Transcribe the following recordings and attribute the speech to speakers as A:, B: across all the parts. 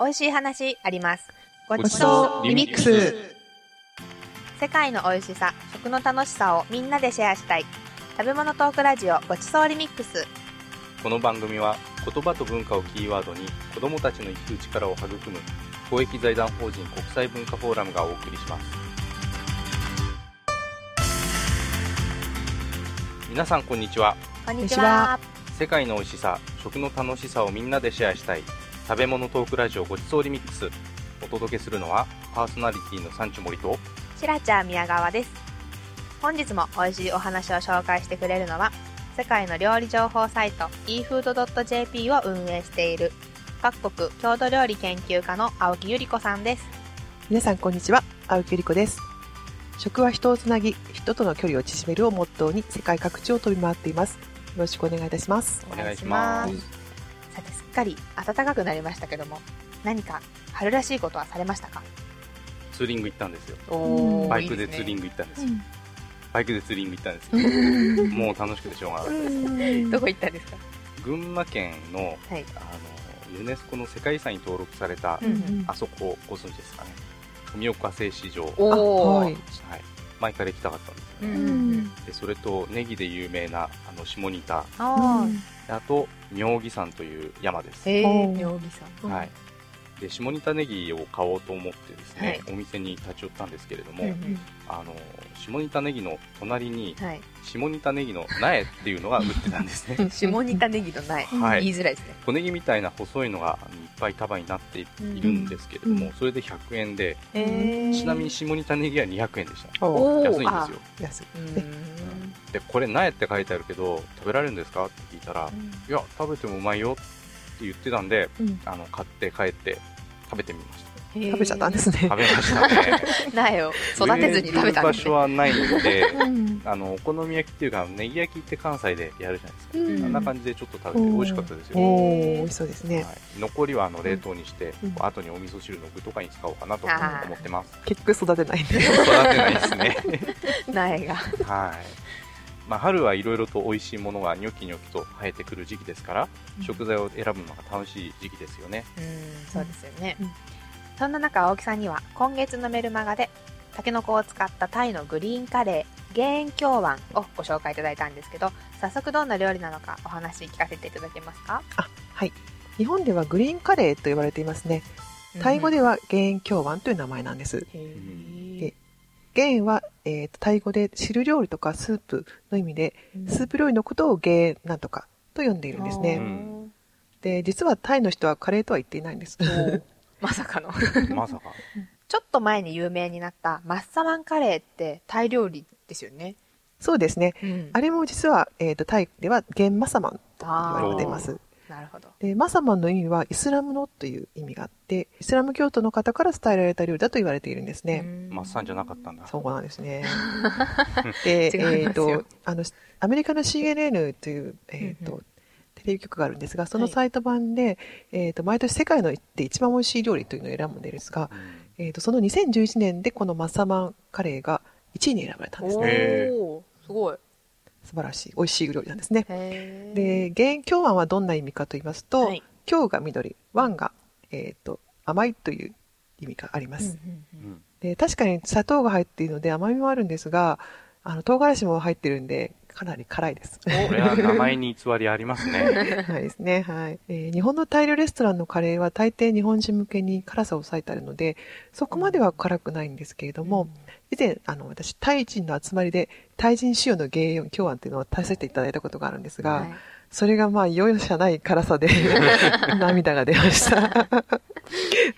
A: 美味しい話あります。ご
B: ちそうリミックス。
A: 世界の美味しさ、食の楽しさをみんなでシェアしたい。食べ物トークラジオごちそうリミックス。
B: この番組は言葉と文化をキーワードに子どもたちの生きる力を育む公益財団法人国際文化フォーラムがお送りします皆さんこんにちは
A: こんにちは。
B: 世界の美味しさ食の楽しさをみんなでシェアしたい食べ物トークラジオごちそうリミックス。お届けするのはパーソナリティのサンチュモリと
A: しらちゃん宮川です。本日も美味しいお話を紹介してくれるのは、世界の料理情報サイト efood.jp を運営している各国郷土料理研究家の青木ゆり子さんです。
C: 皆さんこんにちは青木ゆり子です。食は人をつなぎ人との距離を縮めるをモットーに世界各地を飛び回っています。よろしくお願いいたします。
B: お願いします
A: さて、すっかり暖かくなりましたけども、何か春らしいことはされましたか？
B: ツーリング行ったんですよ。
A: お
B: バイクでツーリン
A: グ。
B: グ行ったんですよ。バイクでツーリング行ったんですよ。もう楽しくてしょうがなかったです。
A: どこ行ったんですか？
B: 群馬県の
A: はい。
B: あのユネスコの世界遺産に登録された、
A: うん
B: あそこご存知ですかね。富岡製糸場、はい。
C: はい
B: 前から行きたかったんです
A: う
B: よね、
A: ん。
B: でそれとネギで有名なあの下仁田。
A: あ
B: であと妙義山という山です、
A: 妙義さん。
B: はい、で下仁田ネギを買おうと思ってですね、
A: は
B: お店に立ち寄ったんですけれども、
A: うん
B: あの下仁田ネギの隣に
A: はい。
B: 下仁田ネギの苗っていうのが売ってたんですね。
A: 下仁田ネギのない。
B: はい。
A: 言いづらいですね。
B: 小ネギみたいな細いのがいっぱい束になっているんですけれども、
C: うん
B: それで100円で
A: へ
B: ちなみに下仁田ネギは200円でした。安いんですよ。
C: 安い。
A: うん。
B: でこれ苗って書いてあるけど食べられるんですか？って聞いたら、いや食べてもうまいよって言ってたんで
C: うん。
B: あの買って帰って食べてみました。
C: 食べちゃったんですね。
B: 食べましたね。
A: 苗を育てずに食べたんですね。
B: 場所はないので
C: うん。
B: あのお好み焼きっていうかネギ焼きって関西でやるじゃないですか、
C: うん。
B: あんな感じでちょっと食べて美味しかったですよ、
C: おー美味しそうですね。
B: はい、残りはあの冷凍にして、
C: うん。
B: 後にお味噌汁の具とかに使おうかなと思ってます。
C: 結局育てないんで。
B: 育てないですね。
A: 苗が。
B: はいまあ、春はいろいろと美味しいものがニョキニョキと生えてくる時期ですから、食材を選ぶのが楽しい時期ですよね。
A: うん、そうですよね。
C: うん。
A: そんな中、青木さんには今月のメルマガで、タケノコを使ったタイのグリーンカレー、減塩京湾をご紹介いただいたんですけど、早速どんな料理なのかお話聞かせていただけますか？
C: はい。日本ではグリーンカレーと呼ばれていますね。タイ語では減塩京湾という名前なんです減は、えーとタイ語で汁料理とかスープの意味でスープ料理のことを減なんとかと呼んでいるんですね、
B: うん
C: で実はタイの人はカレーとは言っていないんです。
A: まさかの。
B: まさか。
A: ちょっと前に有名になったマッサマンカレーってタイ料理ですよね。
C: そうですね。
A: うん。
C: あれも実は、えー、とタイではゲンマサマンと言われています
A: なるほど。
C: でマサマンの意味はイスラムのという意味があってイスラム教徒の方から伝えられた料理だと言われているんですね、
A: うん。
B: マッサンじゃなかったんだ。
C: そうなんですね。で、えー、とあのアメリカの CNN という、えーと
A: うんう
C: テレビ局があるんですがその
A: はい
C: サイト版で、えー、と毎年世界ので一番美味しい料理というのを選ぶんですが、
B: うん。
C: えー、とその2011年でこのマサマンカレーが1位に選ばれたんですね。
A: おー。すごい。
C: 素晴らしい美味しい料理なんですね。で原京湾はどんな意味かと言いますと、
A: はい。
C: 京が緑湾が、えー、と甘いという意味があります、
A: うんうん
B: うん。
C: で確かに砂糖が入っているので甘みもあるんですがあの唐辛子も入ってるんでかなり辛いです。
B: これは名前に偽りありますね。
C: はいですね、はい。えー日本のタイ料レストランのカレーは大抵日本人向けに辛さを抑えてあるのでそこまでは辛くないんですけれども、以前あの私タイ人の集まりでタイ人仕様の芸用京湾っていうのを食べさせていただいたことがあるんですが、
A: はい。
C: それがまあ容赦ない辛さで 涙が出ました。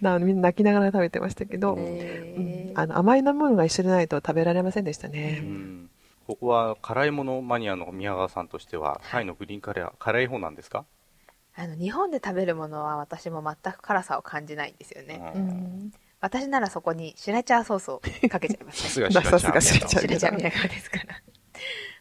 C: なみんな泣きながら食べてましたけど、
A: へ
C: うん。
A: ー
C: あの甘い飲み物が一緒でないと食べられませんでしたね、
B: うんここは辛いものマニアの宮川さんとしてはタイのグリーンカレーは辛い方なんですか、
A: あの日本で食べるものは私も全く辛さを感じないんですよね、私ならそこにシラチャーソースをかけちゃいますね。
B: さ すがシラチャー
C: シラチャー
A: 宮川ですから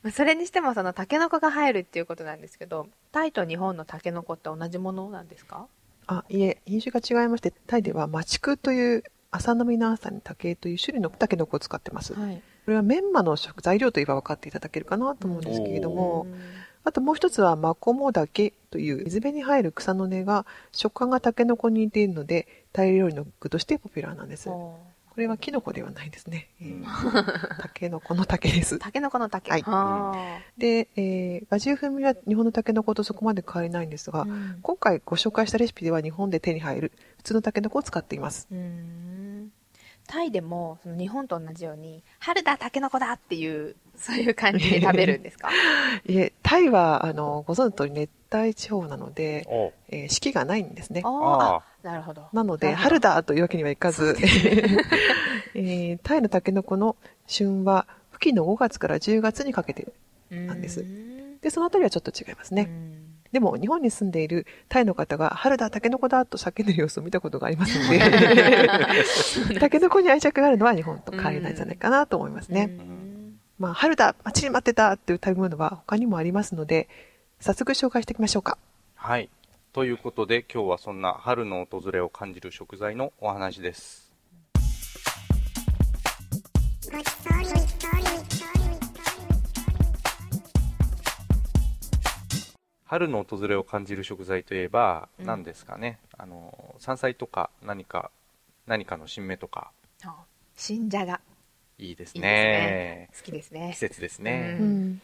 A: まあそれにしてもそのタケノコが入るっていうことなんですけどタイと日本のタケノコって同じものなんですか？
C: あいえ品種が違いましてタイではマチクという朝飲みの朝に竹という種類のタケノコを使ってます、こ
A: はい
C: れはメンマの食材料といえば分かっていただけるかなと思うんですけれども、あともう一つはマコモダケという水辺に生える草の根が食感がタケノコに似ているので、タイ料理の具としてポピュラーなんです。これはキノコではないですね。えー、タケノコの竹です。
A: タケノコの竹。
C: はい
A: は
C: で、えー、バジル風味は日本のタケノコとそこまで変わりないんですが、
A: あうん
C: 今回ご紹介したレシピでは日本で手に入る普通のタケノコを使っています。
A: うーんタイでもその日本と同じように春だタケノコだっていう そういう感じで食べるんですか？
C: い え、タイは、あの、ご存知の通り熱帯地方なので、
B: お。
C: えー四季がないんですね。
A: あ。ー。
B: あ
A: あなるほど。
C: なので、春だというわけにはいかず、えータイのタケノコの旬は、雨季の5月から10月にかけて、なんです。で、そのあたりはちょっと違いますね。
A: うん
C: でも、日本に住んでいるタイの方が、春だ、タケノコだと叫んでる様子を見たことがありますので、タケノコに愛着があるのは日本と変わりないんじゃないかなと思いますね。
A: うん
C: まあ、春だ、待ちに待ってたっていう食べ物は他にもありますので、早速紹介していきましょうか。
B: はい。ということで、今日はそんな春の訪れを感じる食材のお話です。春の訪れを感じる食材といえば、
A: うん
B: 何ですかね。あの、山菜とか何か、何かの新芽とか、
A: あ新じゃが
B: いいですね。
A: 好きですね
B: 季節ですね。
A: う
C: うんん。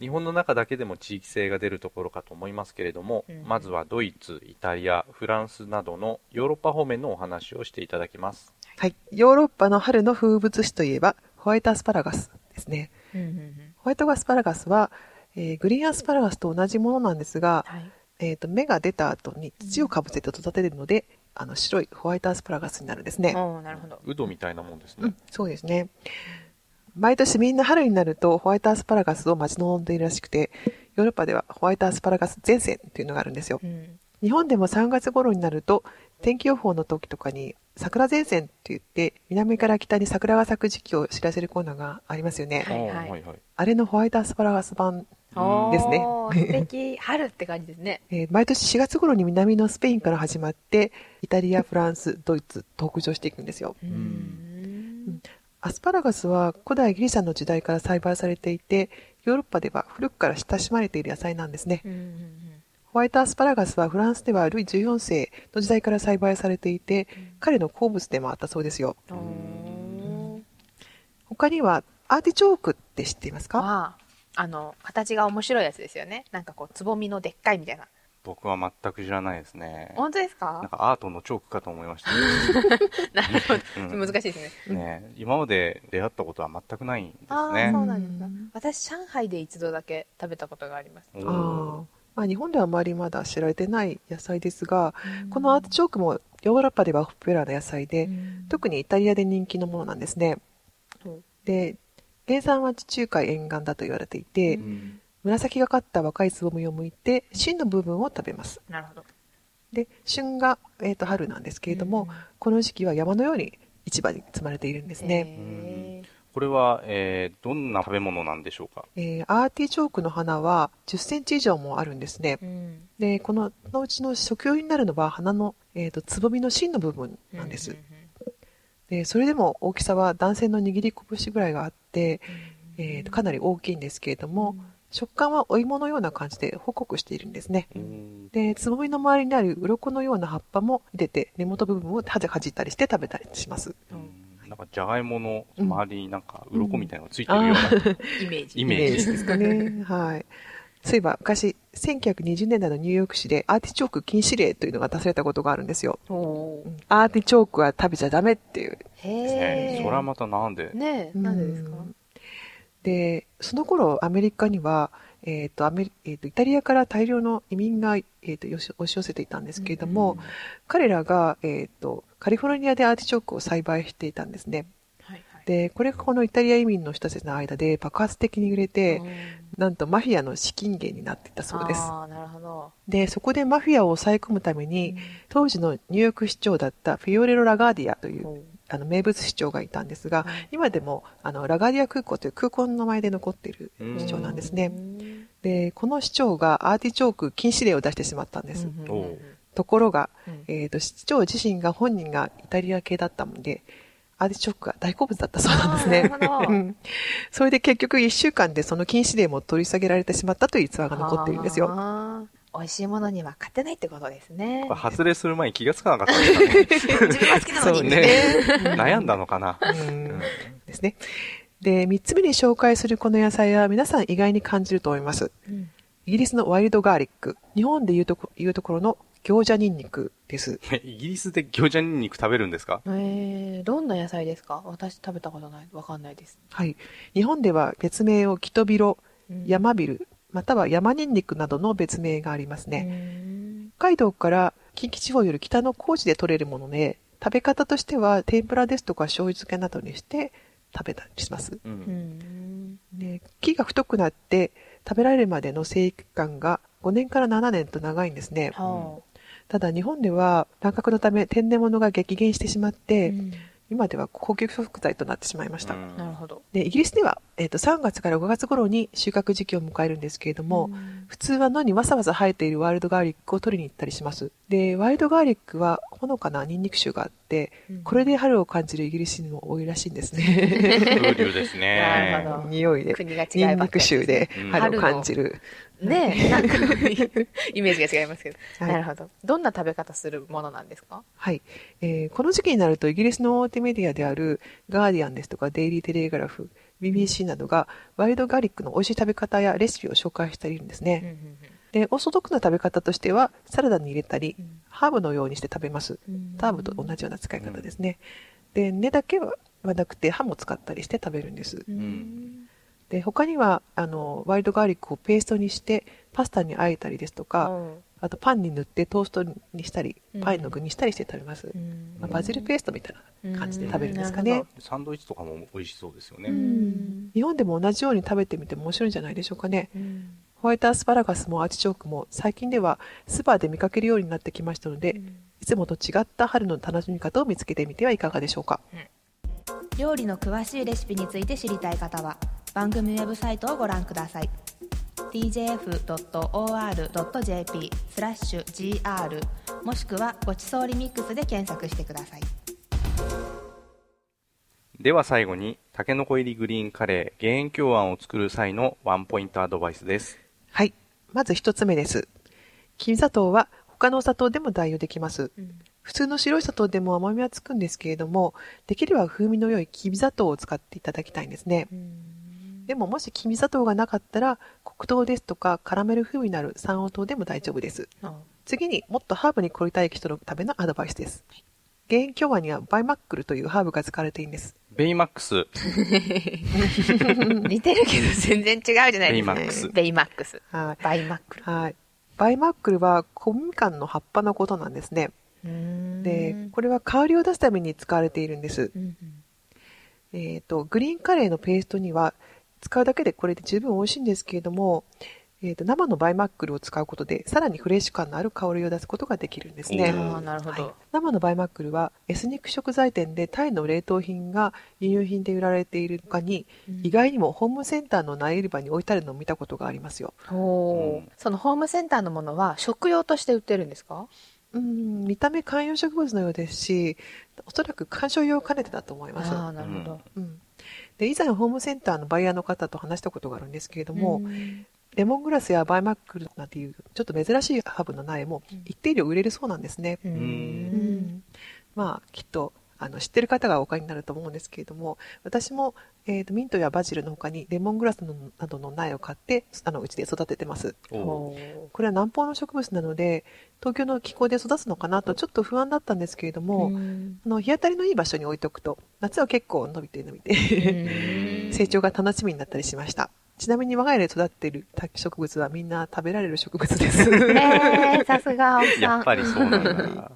B: 日本の中だけでも地域性が出るところかと思いますけれども、
A: うん
B: まずはドイツ、イタリア、フランスなどのヨーロッパ方面のお話をしていただきます。
C: はい。ヨーロッパの春の風物詩といえば、ホワイトアスパラガスですね。
A: うんうんうん
C: ホワイトアスパラガスは、えーグリーンアスパラガスと同じものなんですが、
A: はい
C: えっ、と、芽が出た後に土をかぶせて育てるので、あの、白いホワイトアスパラガスになるんですね。
A: なるほど
B: ウドみたいなもんですね
C: うん。、そうですね。毎年みんな春になるとホワイトアスパラガスを待ち望んでいるらしくて、ヨーロッパではホワイトアスパラガス前線というのがあるんですよ。
A: うん
C: 日本でも3月頃になると、天気予報の時とかに桜前線って言って、南から北に桜が咲く時期を知らせるコーナーがありますよね。
A: はいはい。
C: あれのホワイトアスパラガス版ですね
A: 素敵春って感じですね
C: えー毎年4月頃に南のスペインから始まって、イタリア、フランス、ドイツと北上していくんですよ。
A: うーん
C: アスパラガスは古代ギリシャの時代から栽培されていて、ヨーロッパでは古くから親しまれている野菜なんですね。
A: うんうん
C: ホワイトアスパラガスはフランスではルイ14世の時代から栽培されていて、彼の好物でもあったそうですよ。他にはアーティチョークって知っていますか？
A: まああの形が面白いやつですよね。なんかこうつぼみのでっかいみたいな。
B: 僕は全く知らないですね。
A: 本当です
B: なん
A: か
B: かアートのチョークかと思いました。ね。
A: なるほ
B: うん。
A: ど難しいですね。
B: ね今まで出会ったことは全くないんですね。
A: そ。うなんですか。
C: うん
A: 私上海で一度だけ食べたことがあります。
B: お
C: あ
B: ー
C: ーまあ、日本ではあまりまだ知られてない野菜ですが、このアーティチョークもヨーロッパではポピュラーな野菜で、特にイタリアで人気のものなんですね。
A: う。ん
C: で、原産は地中海沿岸だと言われていて、
B: うん。
C: 紫がかった若いつぼみを剥いて、芯の部分を食べます。
A: なるほど。
C: で、旬が、えー、と春なんですけれども、
A: うん。
C: この時期は山のように市場に積まれているんですね。
B: これは、えーどんな食べ物なんでしょうか？
C: えーアーティチョークの花は10センチ以上もあるんですね。
A: うん
C: で、このこのうちの食用になるのは花の、えー、とつぼみの芯の部分なんです。
A: うん
C: で、それでも大きさは男性の握り拳ぐらいがあって、
A: うん
C: えーとかなり大きいんですけれども、食感はお芋のような感じでホクホクしているんですね。
B: うん
C: で、つぼみの周りにある鱗のような葉っぱも入れて根元部分を歯でかじったりして食べたりします。
B: うんなんかじゃがいもの周りになんか鱗みたいなのがついてるような、
A: イメージ。
B: イメージ。
C: ですかね。はい。そういえば昔、1920年代のニューヨーク市でアーティチョーク禁止令というのが出されたことがあるんですよ。アーティチョークは食べちゃダメっていう。
A: へ
B: ね
A: え
B: それはまたなんで、
A: ねえなんでですか？
C: うん。で、その頃アメリカには、えっ、と、アメリ、えっ、と、イタリアから大量の移民が、えっ、と、よし押し寄せていたんですけれども、
A: うん
C: 彼らが、えっ、と、カリフォルニアでアーティチョークを栽培していたんですね。
A: はいはい。
C: で、これがこのイタリア移民の人たちの間で爆発的に売れて、
A: うん
C: なんとマフィアの資金源になっていたそうです。
A: ああなるほど。
C: で、そこでマフィアを抑え込むために、当時のニューヨーク市長だったフィオレロ・ラガーディアという、あの名物市長がいたんですが、
A: はい
C: 今でもあのラガーディア空港という空港の名前で残っている
B: うん
C: 市長なんですね。
A: うん
C: で、この市長がアーティチョーク禁止令を出してしまったんです。
A: うん
B: おう
C: ところが、
A: うん
C: えーと、市長自身が本人がイタリア系だったもんで、アーティチョークが大好物だったそうなんですね。それで結局1週間でその禁止令も取り下げられてしまったという逸話が残っているんですよ。
A: 美味しいものには勝てないってことですね
B: これ。発令する前に気がつかなかったんですかね。
A: 自分は好きなのに。
B: ね
C: ね
B: 悩んだのかな。
C: うんですね。で、3つ目に紹介するこの野菜は皆さん意外に感じると思います。
A: うん
C: イギリスのワイルドガーリック。日本でいうとこいうところの餃子ニンニクです。
B: え イギリスで餃子ニンニク食べるんですか？
A: えー、どんな野菜ですか？私食べたことない。わかんないです。
C: はい。日本では別名をキトビロ、
A: うん
C: ヤマビル、または山ニンニクなどの別名がありますね。
A: ね。
C: 北海道から近畿地方より北の高知で採れるもので、食べ方としては天ぷらですとか醤油漬けなどにして食べたりします？
B: う。
A: うんん。
C: で木が太くなって食べられるまでの生育間が5年から7年と長いんですね。
A: は
C: ただ日本では乱獲のため天然物が激減してしまっ
A: あ。
C: て、
A: うん
C: 今では高級食材となってしまいました。
B: うん
A: なるほど。
C: でイギリスでは、えー、と3月から5月頃に収穫時期を迎えるんですけれども、
A: うん
C: 普通は野にわさわさ生えているワイルドガーリックを取りに行ったりします。で、ワイルドガーリックはほのかなニンニク臭があって、
A: うん
C: これで春を感じるイギリス人も多いらしいんですね。
B: 風流ですね。
A: なるほど
C: 匂いで。
A: 国が違い
C: ニンニク臭で
B: うん
C: 春を感じる。
A: ねえ、なんか、イメージが違いますけど。
C: はい
A: なるほど。どんな食べ方するものなんですか？
C: はい、えーこの時期になるとイギリスの大手メディアであるガーディアンですとかデイリーテレグラフ、BBC などがワイルドガーリックの美味しい食べ方やレシピを紹介しているんですね。で、オーソドックスな食べ方としてはサラダに入れたり、ハーブのようにして食べます。ハーブと同じような使い方ですね。で、根だけはなくて葉も使ったりして食べるんです。
A: うん
C: で、他には、あの、ワイルドガーリックをペーストにしてパスタに和えたりですとか、あとパンに塗ってトーストにしたり
A: うん、
C: パイの具にしたりして食べます。
A: うん
C: まあバジルペーストみたいな感じで食べるんですかね。
B: サンドイッチとかも美味しそうですよね。
A: うん
C: 日本でも同じように食べてみても面白いんじゃないでしょうかね。
A: うん
C: ホワイトアスパラガスもアーティチョークも最近ではスーパーで見かけるようになってきましたので、いつもと違った春の楽しみ方を見つけてみてはいかがでしょうか。
A: 料理の詳しいレシピについて知りたい方は番組ウェブサイトをご覧ください tjf.or.jp スラッシュ gr もしくはごちそうリミックスで検索してください
B: では最後に、タケノコ入りグリーンカレー減塩京庵を作る際のワンポイントアドバイスです。
C: はい。まず一つ目です。黄砂糖は他のお砂糖でも代用できます。普通の白い砂糖でも甘みはつくんですけれども、できれば風味の良いきび砂糖を使っていただきたいんですね。でももしきび砂糖がなかったら、黒糖ですとかカラメル風味のある三温糖でも大丈夫です。次にもっとハーブに凝りたい人のためのアドバイスです。ゲーンキョウワンにはバイマックルというハーブが使われているんです。
B: ベイマックス。
A: 似てるけど全然違うじゃないですか
B: ベイマックス
A: ベイマックス
C: はい。
A: バイマックル
C: はい。バイマックルはこぶみかんの葉っぱのことなんですね。で、これは香りを出すために使われているんです。えっ、と、グリーンカレーのペーストには、使うだけでこれで十分美味しいんですけれども、えっ、と、生のバイマックルを使うことで、さらにフレッシュ感のある香りを出すことができるんですね。はい。生のバイマックルはエスニック食材店でタイの冷凍品が輸入品で売られている他に、意外にもホームセンターの苗売り場に置いてあるのを見たことがありますよ。
A: ほう
B: うん。
A: そのホームセンターのものは食用として売ってるんですか？
C: うん、見た目観葉植物のようですし、おそらく観賞用を兼ねてだと思います。
A: ああなるほど、
C: うん、で以前ホームセンターのバイヤーの方と話したことがあるんですけれども、
A: うん。
C: レモングラスやバイマックルなんていうちょっと珍しいハーブの苗も一定量売れるそうなんですね。
A: うん。
C: うん。まあきっとあの知ってる方がお買いになると思うんですけれども私も、えーとミントやバジルの他にレモングラスのなどの苗を買ってあのうちで育ててます。これは南方の植物なので東京の気候で育つのかなとちょっと不安だったんですけれど
A: う
C: も、
A: うん。
C: あの日当たりのいい場所に置いておくと夏は結構伸びて伸びて
A: うん。
C: 成長が楽しみになったりしました。ちなみに我が家で育っている植物はみんな食べられる植物です。
A: えー、さすが奥さん。
B: やっぱりそうなんだ。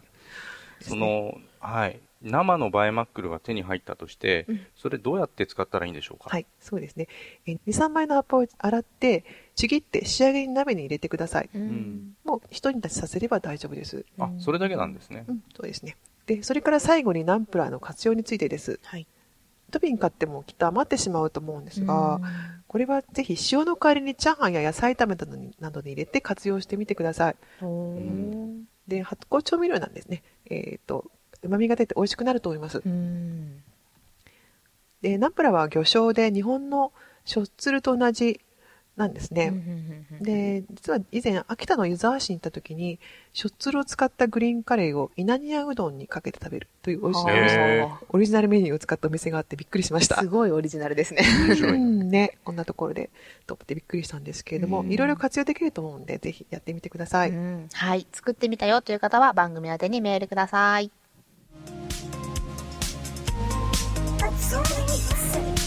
B: その、はい。生のバイマックルが手に入ったとして、それどうやって使ったらいいんでしょうか？
C: はい、そうですね。え2、3枚の葉っぱを洗って、ちぎって仕上げに鍋に入れてください。
A: うん
C: もう一煮立ちさせれば大丈夫です。
B: あ、それだけなんですね
C: う。ん、そうですね。で、それから最後にナンプラーの活用についてです。
A: はい
C: 一瓶買ってもきっと余ってしまうと思うんですが、
A: うん
C: これはぜひ塩の代わりにチャーハンや野菜炒めなどになどに入れて活用してみてください。で、発酵調味料なんですね。えっ、と、旨味が出て美味しくなると思います。
A: うん
C: で、ナンプラーは魚醤で日本のしょっつると同じなんですね。で、実は以前、秋田の湯沢市に行った時に、しょっつるを使ったグリーンカレーを稲庭うどんにかけて食べるという美味しいオリジナルメニューを使ったお店があってびっくりしました
A: す。ごいオリジナルですね。
C: ね、こんなところでと思ってびっくりしたんですけれども、
A: うん
C: いろいろ活用できると思うんで、ぜひやってみてください。
A: うんはい。作ってみたよという方は番組宛てにメールください。
D: Absorbing